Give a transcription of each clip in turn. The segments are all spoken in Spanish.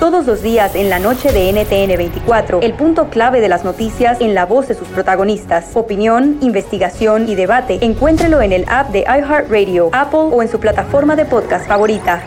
Todos los días en la noche de NTN 24, el punto clave de las noticias en la voz de sus protagonistas. Opinión, investigación y debate. Encuéntrelo en el app de iHeartRadio, Apple o en su plataforma de podcast favorita.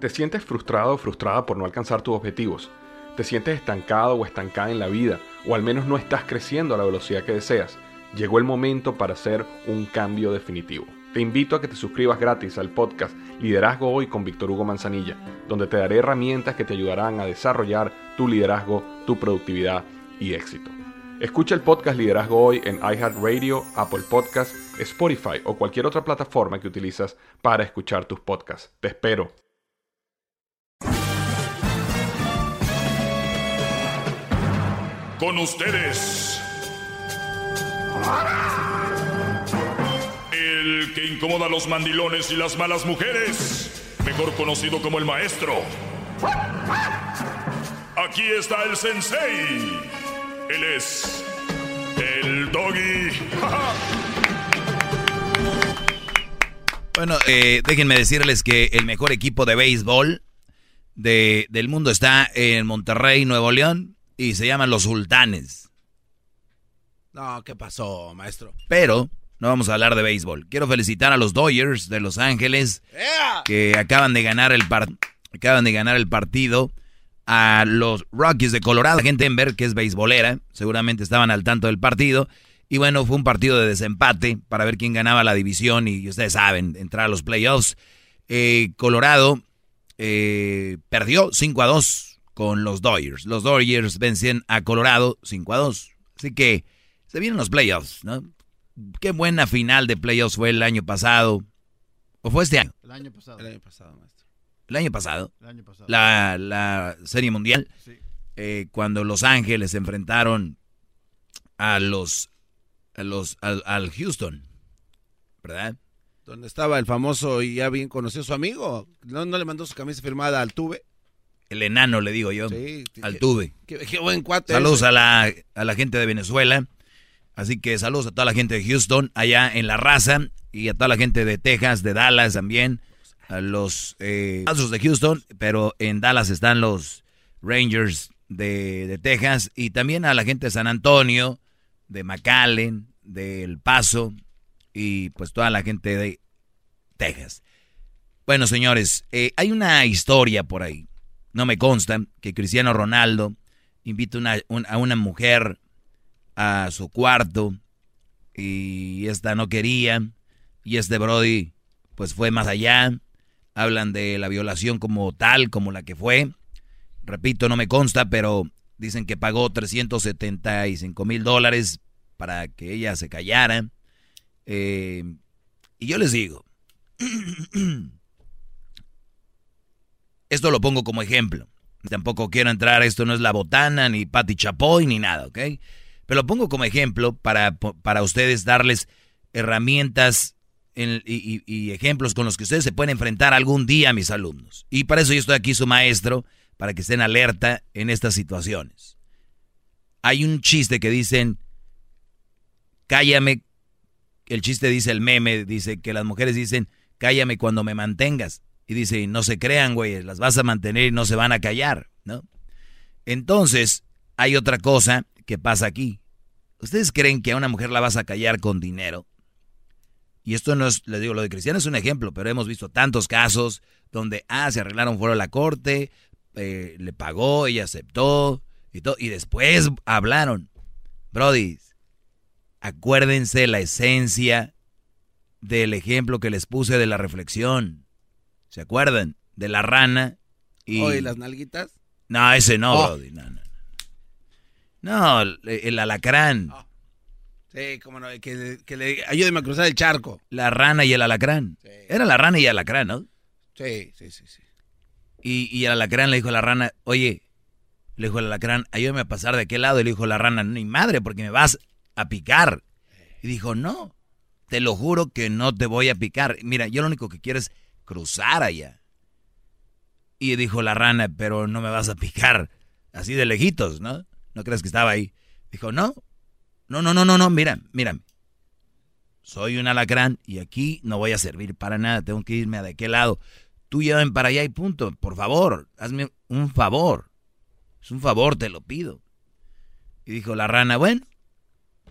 ¿Te sientes frustrado o frustrada por no alcanzar tus objetivos? ¿Te sientes estancado o estancada en la vida? ¿O al menos no estás creciendo a la velocidad que deseas? Llegó el momento para hacer un cambio definitivo. Te invito a que te suscribas gratis al podcast Liderazgo Hoy con Víctor Hugo Manzanilla, donde te daré herramientas que te ayudarán a desarrollar tu liderazgo, tu productividad y éxito. Escucha el podcast Liderazgo Hoy en iHeartRadio, Apple Podcasts, Spotify o cualquier otra plataforma que utilizas para escuchar tus podcasts. Te espero. Con ustedes que incomoda a los mandilones y las malas mujeres, mejor conocido como el maestro. Aquí está el sensei. Él es el doggy. Bueno, eh, déjenme decirles que el mejor equipo de béisbol de, del mundo está en Monterrey, Nuevo León, y se llaman los Sultanes. No, ¿qué pasó, maestro? Pero no vamos a hablar de béisbol. Quiero felicitar a los Dodgers de Los Ángeles que acaban de ganar el acaban de ganar el partido a los Rockies de Colorado. La gente en ver que es beisbolera, seguramente estaban al tanto del partido. Y bueno, fue un partido de desempate para ver quién ganaba la división y ustedes saben, entrar a los playoffs. Eh, Colorado eh, perdió 5 a 2 con los Dodgers. Los Dodgers vencen a Colorado 5 a 2. Así que se vienen los playoffs, ¿no? Qué buena final de playoffs fue el año pasado. ¿O fue este año? El año pasado. El año pasado, maestro. ¿El año pasado? El año pasado. La, la Serie Mundial. Sí. Eh, cuando Los Ángeles se enfrentaron a los, a los al, al Houston, ¿verdad? Donde estaba el famoso y ya bien conocido su amigo. ¿No, no le mandó su camisa firmada al Tuve? El enano, le digo yo. Sí. al qué- Tuve. Qué, qué buen cuate. Saludos ese. a la, a la gente de Venezuela. Así que saludos a toda la gente de Houston, allá en La Raza, y a toda la gente de Texas, de Dallas también, a los eh, de Houston, pero en Dallas están los Rangers de, de Texas, y también a la gente de San Antonio, de McAllen, de El Paso, y pues toda la gente de Texas. Bueno, señores, eh, hay una historia por ahí, no me consta, que Cristiano Ronaldo invita una- un- a una mujer a su cuarto y esta no quería y este Brody pues fue más allá. Hablan de la violación como tal, como la que fue. Repito, no me consta, pero dicen que pagó 375 mil dólares para que ella se callara. Eh, y yo les digo, esto lo pongo como ejemplo. Tampoco quiero entrar, esto no es la botana, ni Pati Chapoy, ni nada, ¿ok? Pero lo pongo como ejemplo para, para ustedes darles herramientas en- y, y- y ejemplos con los que ustedes se pueden enfrentar algún día, mis alumnos. Y para eso yo estoy aquí, su maestro, para que estén alerta en estas situaciones. Hay un chiste que dicen, cállame, el chiste dice el meme, dice que las mujeres dicen, cállame cuando me mantengas. Y dice, no se crean, güey, las vas a mantener y no se van a callar, ¿no? Entonces, hay otra cosa que pasa aquí. ¿Ustedes creen que a una mujer la vas a callar con dinero? Y esto no es, les digo, lo de Cristiano es un ejemplo, pero hemos visto tantos casos donde, ah, se arreglaron fuera de la corte, eh, le pagó, ella aceptó, y, todo, y después hablaron. Brody, acuérdense la esencia del ejemplo que les puse de la reflexión. ¿Se acuerdan? De la rana y... Oye, las nalguitas. No, ese no, Oh. Brody, no, no. No, el, el alacrán. Sí, cómo no, que, que le ayúdeme a cruzar el charco. La rana y el alacrán. Sí. Era la rana y el alacrán, ¿no? Sí, sí, sí, sí. Y, y el alacrán le dijo a la rana, oye, le dijo el alacrán, ayúdame a pasar de aquel lado. Y le dijo la rana, ni madre, porque me vas a picar. Y dijo, no, te lo juro que no te voy a picar. Mira, yo lo único que quiero es cruzar allá. Y dijo la rana, pero no me vas a picar así de lejitos, ¿no? No crees que estaba ahí. Dijo, no, no, no, no, no, no, mira, mírame. Soy un alacrán y aquí no voy a servir para nada, tengo que irme a de aquel lado. tú llévame para allá y punto. Por favor, hazme un favor. Es un favor, te lo pido. Y dijo la rana, bueno,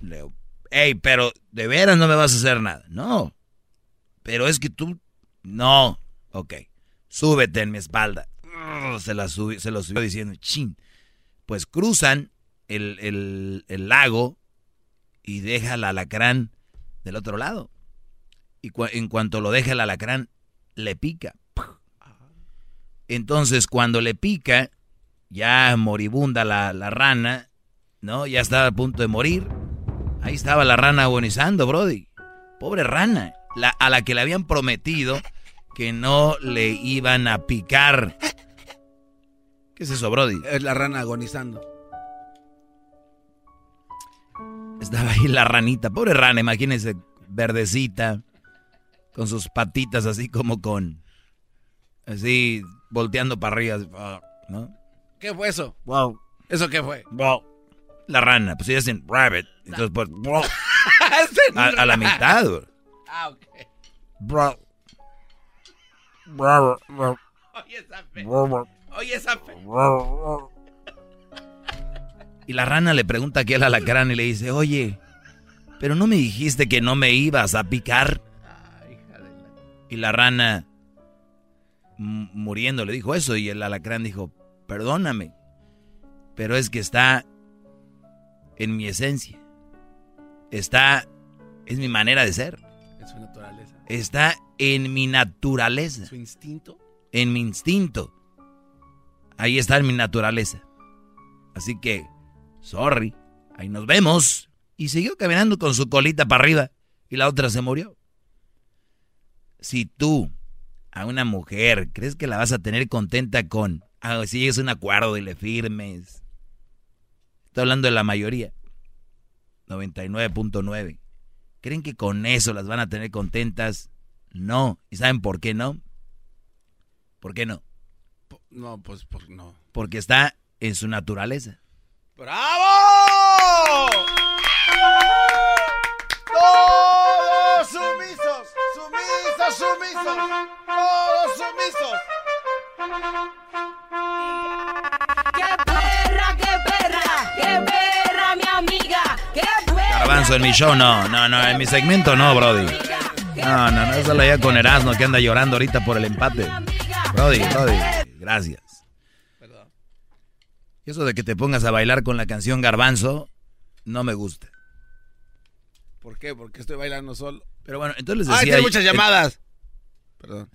Leo, hey, pero de veras no me vas a hacer nada. No, pero es que tú, no, ok, súbete en mi espalda. Se, la se lo subió diciendo, chin. Pues cruzan el, lago y deja el alacrán del otro lado. Y en cuanto lo deja el alacrán, le pica. Entonces, cuando le pica, ya moribunda la, la rana, ¿no? Ya estaba a punto de morir. Ahí estaba la rana agonizando, Brody. Pobre rana, a la que le habían prometido que no le iban a picar. ¿Qué es eso, Brody? Es la rana agonizando. Estaba ahí la ranita, pobre rana, imagínense, verdecita, con sus patitas así como con, así, volteando para arriba, ¿no? ¿Qué fue eso? Wow. ¿Eso qué fue? Wow. La rana, pues ellos dicen rabbit. Entonces, pues, a, la mitad, Ah, ok. Bro. Oye, esa. Oye, esa fe. Y la rana le pregunta a aquel alacrán y le dice, oye, pero no me dijiste que no me ibas a picar. Y la rana, muriendo, le dijo eso y el alacrán dijo, perdóname, pero es que está en mi esencia. Está, es mi manera de ser. Es su naturaleza. Está en mi naturaleza. Su instinto. En mi instinto. Ahí está mi naturaleza. Así que, sorry, ahí nos vemos. Y siguió caminando con su colita para arriba y la otra se murió. Si tú a una mujer crees que la vas a tener contenta con, ah, si es un acuerdo y le firmes, Estoy hablando de la mayoría. 99.9. ¿Creen que con eso las van a tener contentas? No. ¿Y saben por qué no? ¿Por qué no? No, pues no. Porque está en su naturaleza. ¡Bravo! Todos sumisos, sumisos, sumisos, todos sumisos. Garbanzo en mi show, no, no, no, en mi segmento no, Brody. No, no, no, eso lo ya con Erasmo que anda llorando ahorita por el empate. Brody, Brody, gracias. Y eso de que te pongas a bailar con la canción Garbanzo, no me gusta. ¿Por qué? Porque estoy bailando solo. Pero bueno, entonces les decía... ¡Ay, muchas llamadas! Perdón.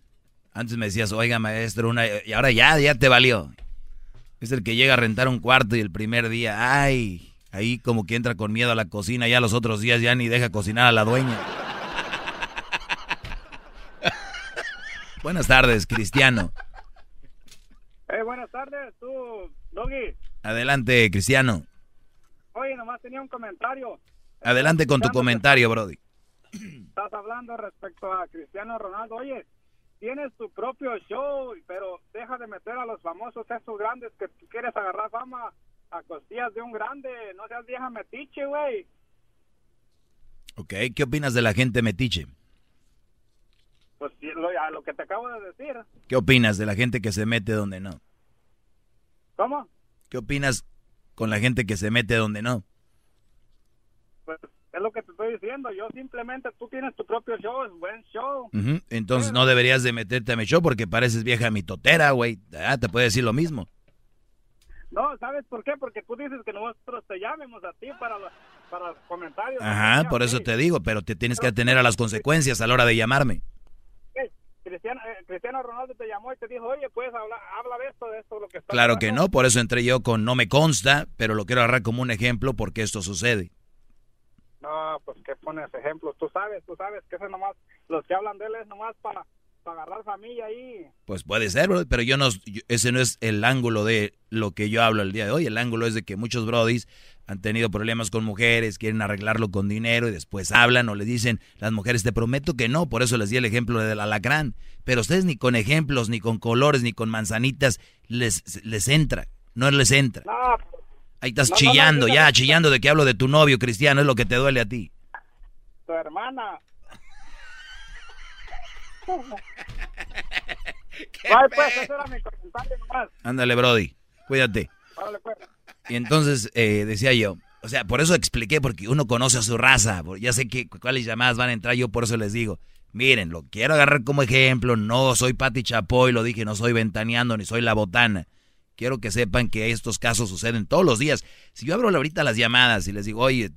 Antes me decías, oiga, maestro, una... Y ahora ya, ya te valió. Es el que llega a rentar un cuarto y el primer día, ay, Ahí como que entra con miedo a la cocina, ya los otros días ya ni deja cocinar a la dueña. buenas tardes, Cristiano. Eh, buenas tardes, tú, Doggy. Adelante, Cristiano. Oye, nomás tenía un comentario. Adelante con tu comentario, Brody. Estás hablando respecto a Cristiano Ronaldo. Oye, tienes tu propio show, pero deja de meter a los famosos esos grandes que tú quieres agarrar fama a costillas de un grande. No seas vieja metiche, güey. Ok, ¿qué opinas de la gente metiche? Pues lo, a lo que te acabo de decir. ¿Qué opinas de la gente que se mete donde no? ¿Cómo? ¿Qué opinas con la gente que se mete donde no? Pues es lo que te estoy diciendo. Yo simplemente, tú tienes tu propio show, es buen show. Entonces no deberías de meterte a mi show porque pareces vieja mitotera, güey. Ah, te puede decir lo mismo. No, ¿sabes por qué? Porque tú dices que nosotros te llamemos a ti para, para los comentarios. Ajá, por eso te digo, pero te tienes que atener a las consecuencias a la hora de llamarme. Cristiano, eh, Cristiano, Ronaldo te llamó y te dijo, oye, puedes hablar, habla de esto, de esto, lo que está Claro que no, por eso entré yo con no me consta, pero lo quiero agarrar como un ejemplo porque esto sucede. No, pues que pones ejemplos, tú sabes, tú sabes que ese nomás, los que hablan de él es nomás para agarrar familia ahí. Pues puede ser, pero yo no, ese no es el ángulo de lo que yo hablo el día de hoy. El ángulo es de que muchos brodis han tenido problemas con mujeres, quieren arreglarlo con dinero y después hablan o le dicen, las mujeres te prometo que no, por eso les di el ejemplo del alacrán. Pero ustedes ni con ejemplos, ni con colores, ni con manzanitas les, les entra, no les entra. Ahí estás chillando, ya chillando de que hablo de tu novio, Cristiano, es lo que te duele a ti. Tu hermana. Ay, pues, ese era mi comentario nomás. Ándale, Brody, cuídate. Pues. Y entonces eh, decía yo, o sea, por eso expliqué, porque uno conoce a su raza, ya sé que cuáles llamadas van a entrar, yo por eso les digo, miren, lo quiero agarrar como ejemplo, no soy Pati Chapoy, lo dije, no soy ventaneando, ni soy la botana. Quiero que sepan que estos casos suceden todos los días. Si yo abro ahorita las llamadas y les digo, oye,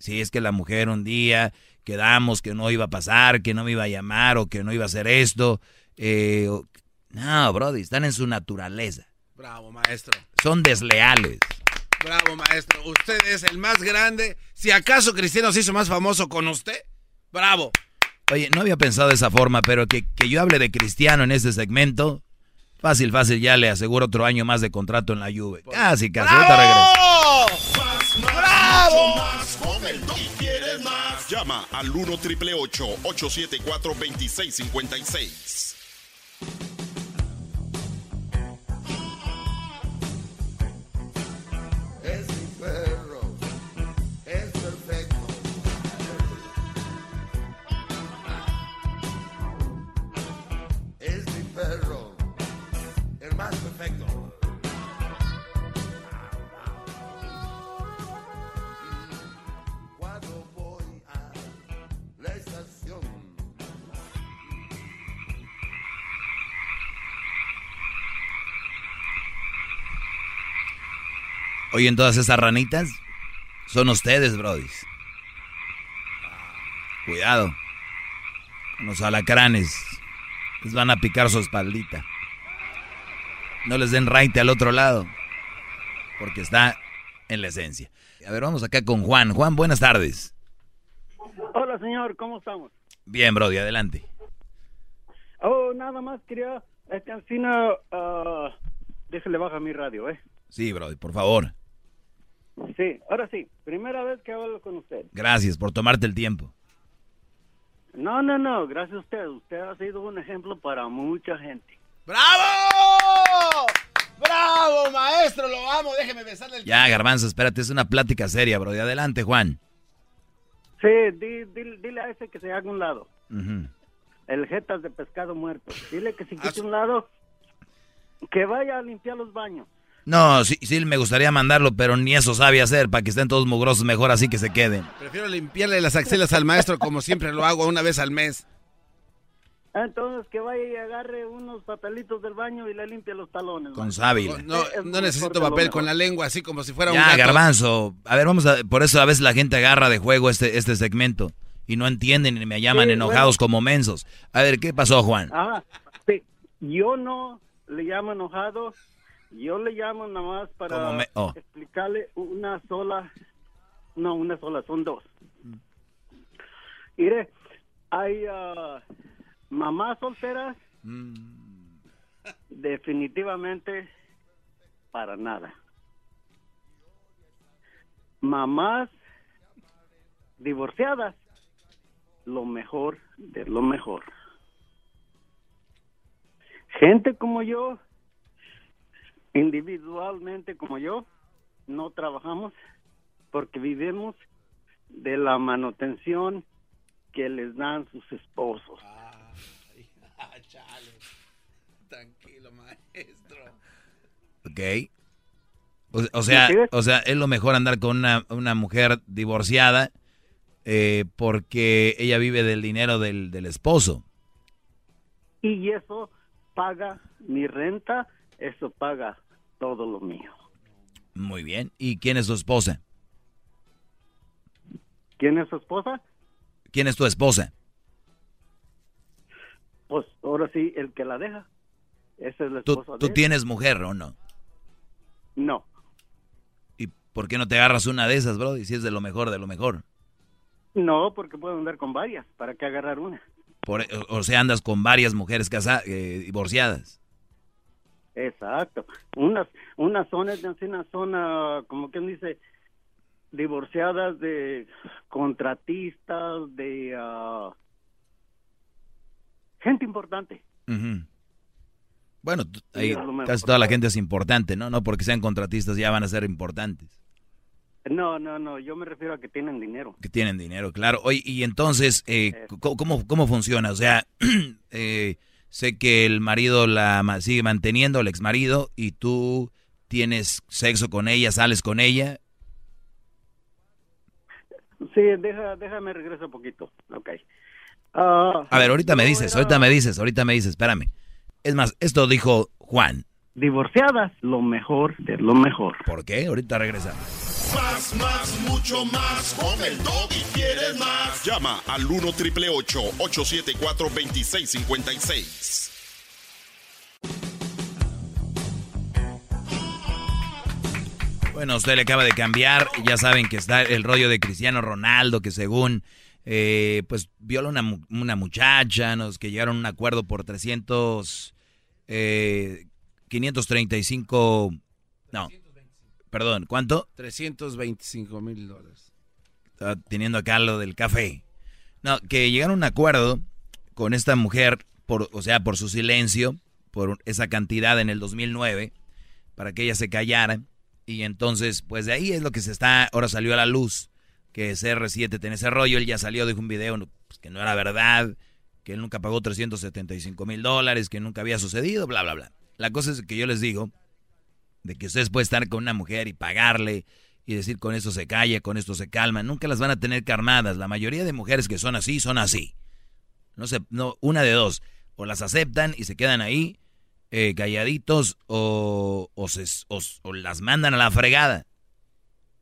si es que la mujer un día quedamos que no iba a pasar, que no me iba a llamar o que no iba a hacer esto, eh, no, Brody, están en su naturaleza. Bravo, maestro. Son desleales. Bravo, maestro. Usted es el más grande. Si acaso Cristiano se hizo más famoso con usted, bravo. Oye, no había pensado de esa forma, pero que, que yo hable de Cristiano en este segmento, fácil, fácil, ya le aseguro otro año más de contrato en la Juve. Casi, casi, ahorita regreso. ¡Bravo! Llama al 1 triple 874 2656. Oye, en todas esas ranitas son ustedes, brodis. Cuidado. Con Los alacranes les van a picar su espaldita. No les den raite al otro lado, porque está en la esencia. A ver, vamos acá con Juan. Juan, buenas tardes. Hola, señor, ¿cómo estamos? Bien, Brody, adelante. Oh, nada más quería, este, Ancina, uh, déjale baja mi radio, ¿eh? Sí, Brody, por favor. Sí, ahora sí, primera vez que hablo con usted. Gracias por tomarte el tiempo. No, no, no, gracias a usted. Usted ha sido un ejemplo para mucha gente. ¡Bravo! ¡Bravo, maestro! Lo amo. Déjeme besarle el Ya, Garbanzo, espérate, es una plática seria, Brody. Adelante, Juan. Sí, di- di- dile a ese que se haga un lado. Ujú. El jetas de pescado muerto. Dile que si Ah, quite un lado, que vaya a limpiar los baños. No, sí, sí, me gustaría mandarlo, pero ni eso sabe hacer, para que estén todos mugrosos, mejor así que se queden. Prefiero limpiarle las axilas al maestro como siempre lo hago una vez al mes. Entonces que vaya y agarre unos papelitos del baño y le limpie los talones. Con sábila. No, no necesito papel con la lengua así como si fuera un Ya, gato. Garbanzo. A ver, vamos a... Por eso a veces la gente agarra de juego este, este segmento y no entienden y me llaman Sí, enojados bueno. como mensos. A ver, ¿qué pasó, Juan? Ah, sí. Yo no le llamo enojado. Yo le llamo nada más para me- oh. explicarle una sola. No, una sola, son dos. Mire, hay ah, mamás solteras. Definitivamente para nada. Mamás divorciadas, lo mejor de lo mejor. Gente como yo, individualmente como yo, no trabajamos porque vivimos de la manutención que les dan sus esposos. Tranquilo, maestro. Ok. O, o sea, o sea, es lo mejor andar con una, una mujer divorciada eh, porque ella vive del dinero del, del esposo. Y eso paga mi renta, eso paga todo lo mío. Muy bien. ¿Y quién es su esposa? ¿Quién es su esposa? ¿Quién es tu esposa? Pues ahora sí, el que la deja. Esa es la ¿Tú, esposa de tú tienes mujer o no? No. ¿Y por qué no te agarras una de esas, bro? Y si es de lo mejor, de lo mejor. No, porque puedo andar con varias. ¿Para qué agarrar una? Por- o, o sea, andas con varias mujeres casadas, divorciadas. Exacto. Unas, unas zonas una zona, como quien dice, divorciadas de contratistas, de ah, gente importante. Bueno, ahí casi toda la gente es importante, ¿no? No porque sean contratistas ya van a ser importantes. No, no, no, yo me refiero a que tienen dinero. Que tienen dinero, claro. Oye, y entonces, eh, Eh. ¿cómo, cómo, cómo funciona? O sea, eh, sé que el marido la sigue manteniendo, el ex marido, y tú tienes sexo con ella, sales con ella. Sí, deja, déjame regreso un poquito. Ok. Ah, A ver, ahorita me dices, era ahorita me dices, ahorita me dices, espérame. Es más, esto dijo Juan. Divorciadas, lo mejor de lo mejor. ¿Por qué? Ahorita regresamos. Más, más, mucho más. Con el y quieres más. Llama al 1 triple 874 2656. Bueno, usted le acaba de cambiar, ya saben que está el rollo de Cristiano Ronaldo, que según, eh, pues, viola una, una muchacha, nos que llegaron a un acuerdo por 300, eh, 535, no, perdón, ¿cuánto? 325 mil dólares. Estaba teniendo acá lo del café. No, que llegaron a un acuerdo con esta mujer, por, o sea, por su silencio, por esa cantidad en el 2009, para que ella se callara. Y entonces, pues de ahí es lo que se está, ahora salió a la luz, que CR7 tiene ese rollo, él ya salió, dijo un video pues, que no era verdad, que él nunca pagó 375 mil dólares, que nunca había sucedido, bla, bla, bla. La cosa es que yo les digo, de que ustedes pueden estar con una mujer y pagarle y decir con esto se calla, con esto se calma, nunca las van a tener carnadas. La mayoría de mujeres que son así, son así. No sé, no, una de dos. O las aceptan y se quedan ahí eh, calladitos o, o, se- o- o las mandan a la fregada.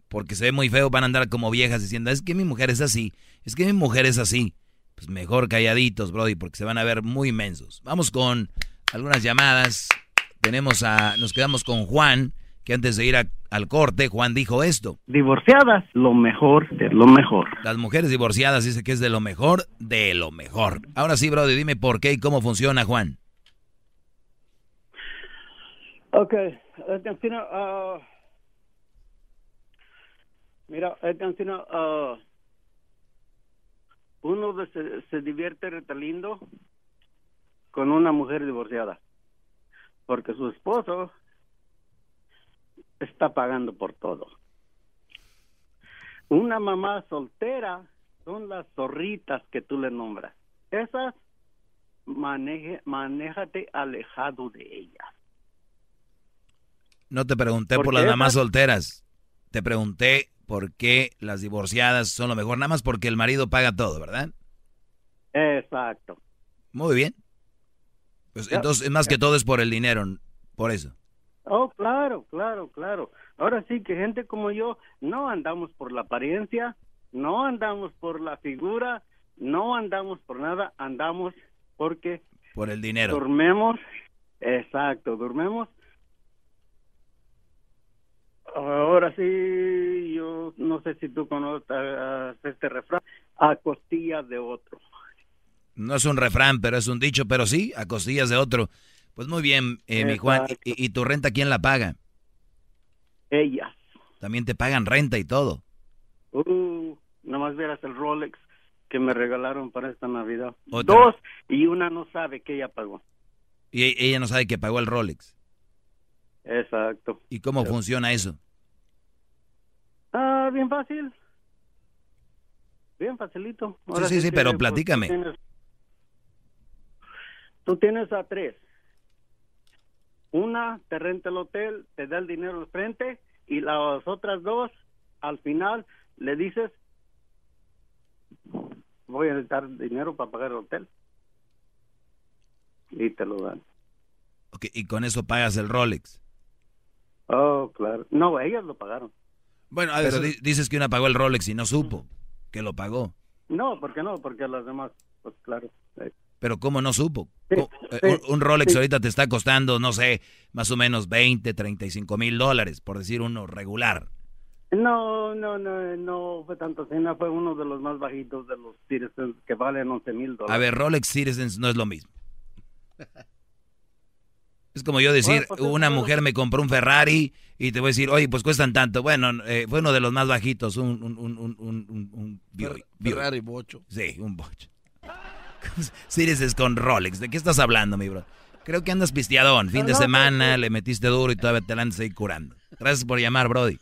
Porque se ve muy feo, van a andar como viejas diciendo, es que mi mujer es así, es que mi mujer es así. Pues mejor calladitos, Brody, porque se van a ver muy inmensos. Vamos con algunas llamadas. Tenemos a, nos quedamos con Juan, que antes de ir a- al corte, Juan dijo esto. Divorciadas, lo mejor de lo mejor. Las mujeres divorciadas dice que es de lo mejor, de lo mejor. Ahora sí, Brody, dime por qué y cómo funciona, Juan. Ok, atención, ah, mira, atención, ah, uno se, se divierte retalindo con una mujer divorciada, porque su esposo está pagando por todo. Una mamá soltera son las zorritas que tú le nombras. Esas, maneje, manéjate alejado de ellas. No te pregunté por las mamás esas- solteras. Te pregunté por qué las divorciadas son lo mejor. Nada más porque el marido paga todo, ¿verdad? Exacto. Muy bien. Pues Ya. entonces, más que todo es por el dinero, por eso. Oh, claro, claro, claro. Ahora sí que gente como yo no andamos por la apariencia, no andamos por la figura, no andamos por nada, andamos porque Por el dinero. dormemos, exacto, dormemos. Ahora sí, yo no sé si tú conoces este refrán, a costillas de otro. No es un refrán, pero es un dicho, pero sí, a costillas de otro. Pues muy bien, eh, mi Juan. ¿Y, y tu renta quién la paga? Ellas. También te pagan renta y todo. Uh, nomás vieras el Rolex que me regalaron para esta Navidad. Otra. Dos y una no sabe que ella pagó. Y ella no sabe que pagó el Rolex. Exacto. ¿Y cómo Sí. funciona eso? Ah, bien fácil. Bien facilito. Ahora sí, sí, pero pues, platícame. tienes, tú tienes a tres. Una te renta el hotel, te da el dinero al frente y las otras dos, al final, le dices, voy a necesitar dinero para pagar el hotel. Y te lo dan. Ok, y con eso pagas el Rolex. Oh, claro. No, ellas lo pagaron. Bueno, a Pero dices que una pagó el Rolex y no supo que lo pagó. No, ¿por qué no? Porque las demás, pues claro. eh, Pero ¿cómo no supo? Sí, Co- eh, sí, un, Rolex sí. ahorita te está costando, no sé, más o menos 20, 35 mil dólares, por decir uno regular. No, no, no, no fue tanto cena, fue uno de los más bajitos de los Citizens que valen 11 mil dólares. A ver, Rolex Citizens no es lo mismo. Es como yo decir, Bueno, pues, una mujer me compró un Ferrari y te voy a decir, oye, pues cuestan tanto. Bueno, eh, fue uno de los más bajitos, un, un, un, un, un. Ferrari Bocho. Sí, un bocho. Citizens con Rolex, ¿de qué estás hablando, mi bro? Creo que andas pisteadón, fin de No, semana, le metiste duro y todavía te la andas ahí curando. Gracias por llamar, Brody.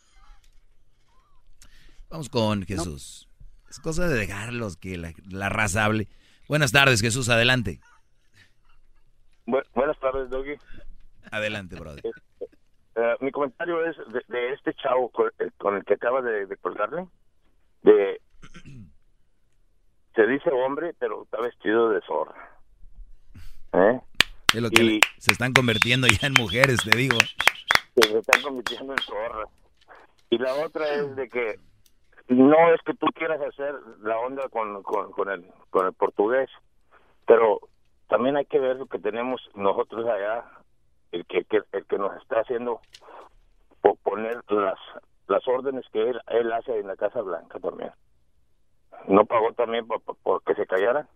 Vamos con Jesús. Es cosa de dejarlos que la, la raza hable. Buenas tardes, Jesús, adelante. buenas tardes, Doggy. Adelante, brother. Eh, mi comentario es de, este chavo eh, con, el que acaba de, de colgarle. De, se dice hombre, pero está vestido de zorra. ¿Eh? Es lo que se están convirtiendo ya en mujeres, te digo. Se están convirtiendo en zorra. Y la otra es de que no es que tú quieras hacer la onda con, con, el, con el portugués, pero también hay que ver lo que tenemos nosotros allá, el que, el que nos está haciendo poner las las órdenes que él, él hace en la Casa Blanca también. ¿No pagó también por, que se callara?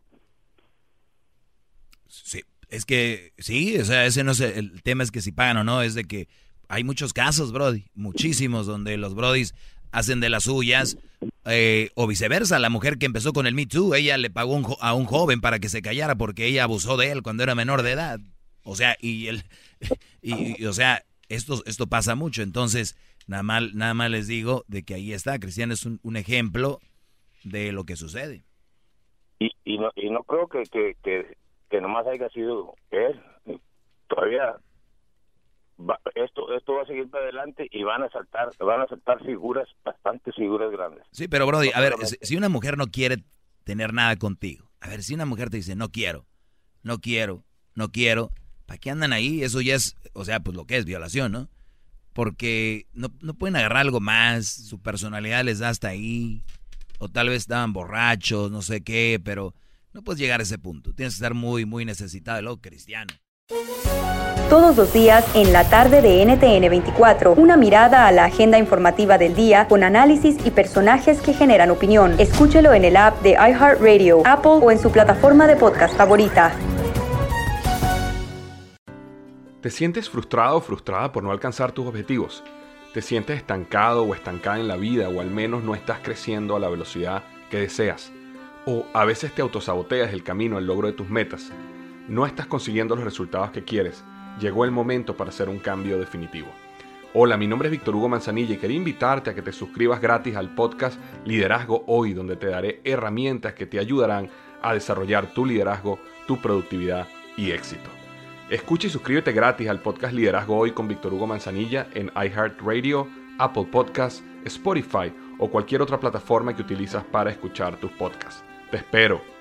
Sí, es que sí, o sea, ese no es el tema es que si pagan o no, es de que hay muchos casos, Brody, muchísimos, donde los Brodis hacen de las suyas, eh, o viceversa, la mujer que empezó con el Me Too, ella le pagó a un joven para que se callara porque ella abusó de él cuando era menor de edad. O sea, y él, y, o sea, esto, esto pasa mucho. Entonces, nada más, nada más les digo de que ahí está, Cristian es un, ejemplo de lo que sucede. Y, y, no, y no creo que, que, que, que nomás haya sido él. Todavía esto esto va a seguir para adelante y van a saltar van a saltar figuras bastantes figuras grandes. Sí pero Brody a ver si una mujer no quiere tener nada contigo a ver si una mujer te dice no quiero no quiero no quiero para qué andan ahí eso ya es o sea pues lo que es violación no porque no, no pueden agarrar algo más su personalidad les da hasta ahí o tal vez estaban borrachos no sé qué pero no puedes llegar a ese punto tienes que estar muy muy necesitado de lo cristiano todos los días en la tarde de NTN 24. Una mirada a la agenda informativa del día con análisis y personajes que generan opinión. Escúchelo en el app de iHeartRadio, Apple o en su plataforma de podcast favorita. ¿Te sientes frustrado o frustrada por no alcanzar tus objetivos? ¿Te sientes estancado o estancada en la vida o al menos no estás creciendo a la velocidad que deseas? ¿O a veces te autosaboteas el camino al logro de tus metas? ¿No estás consiguiendo los resultados que quieres? llegó el momento para hacer un cambio definitivo. Hola, mi nombre es Víctor Hugo Manzanilla y quería invitarte a que te suscribas gratis al podcast Liderazgo Hoy, donde te daré herramientas que te ayudarán a desarrollar tu liderazgo, tu productividad y éxito. Escucha y suscríbete gratis al podcast Liderazgo Hoy con Víctor Hugo Manzanilla en iHeartRadio, Apple Podcasts, Spotify o cualquier otra plataforma que utilizas para escuchar tus podcasts. Te espero.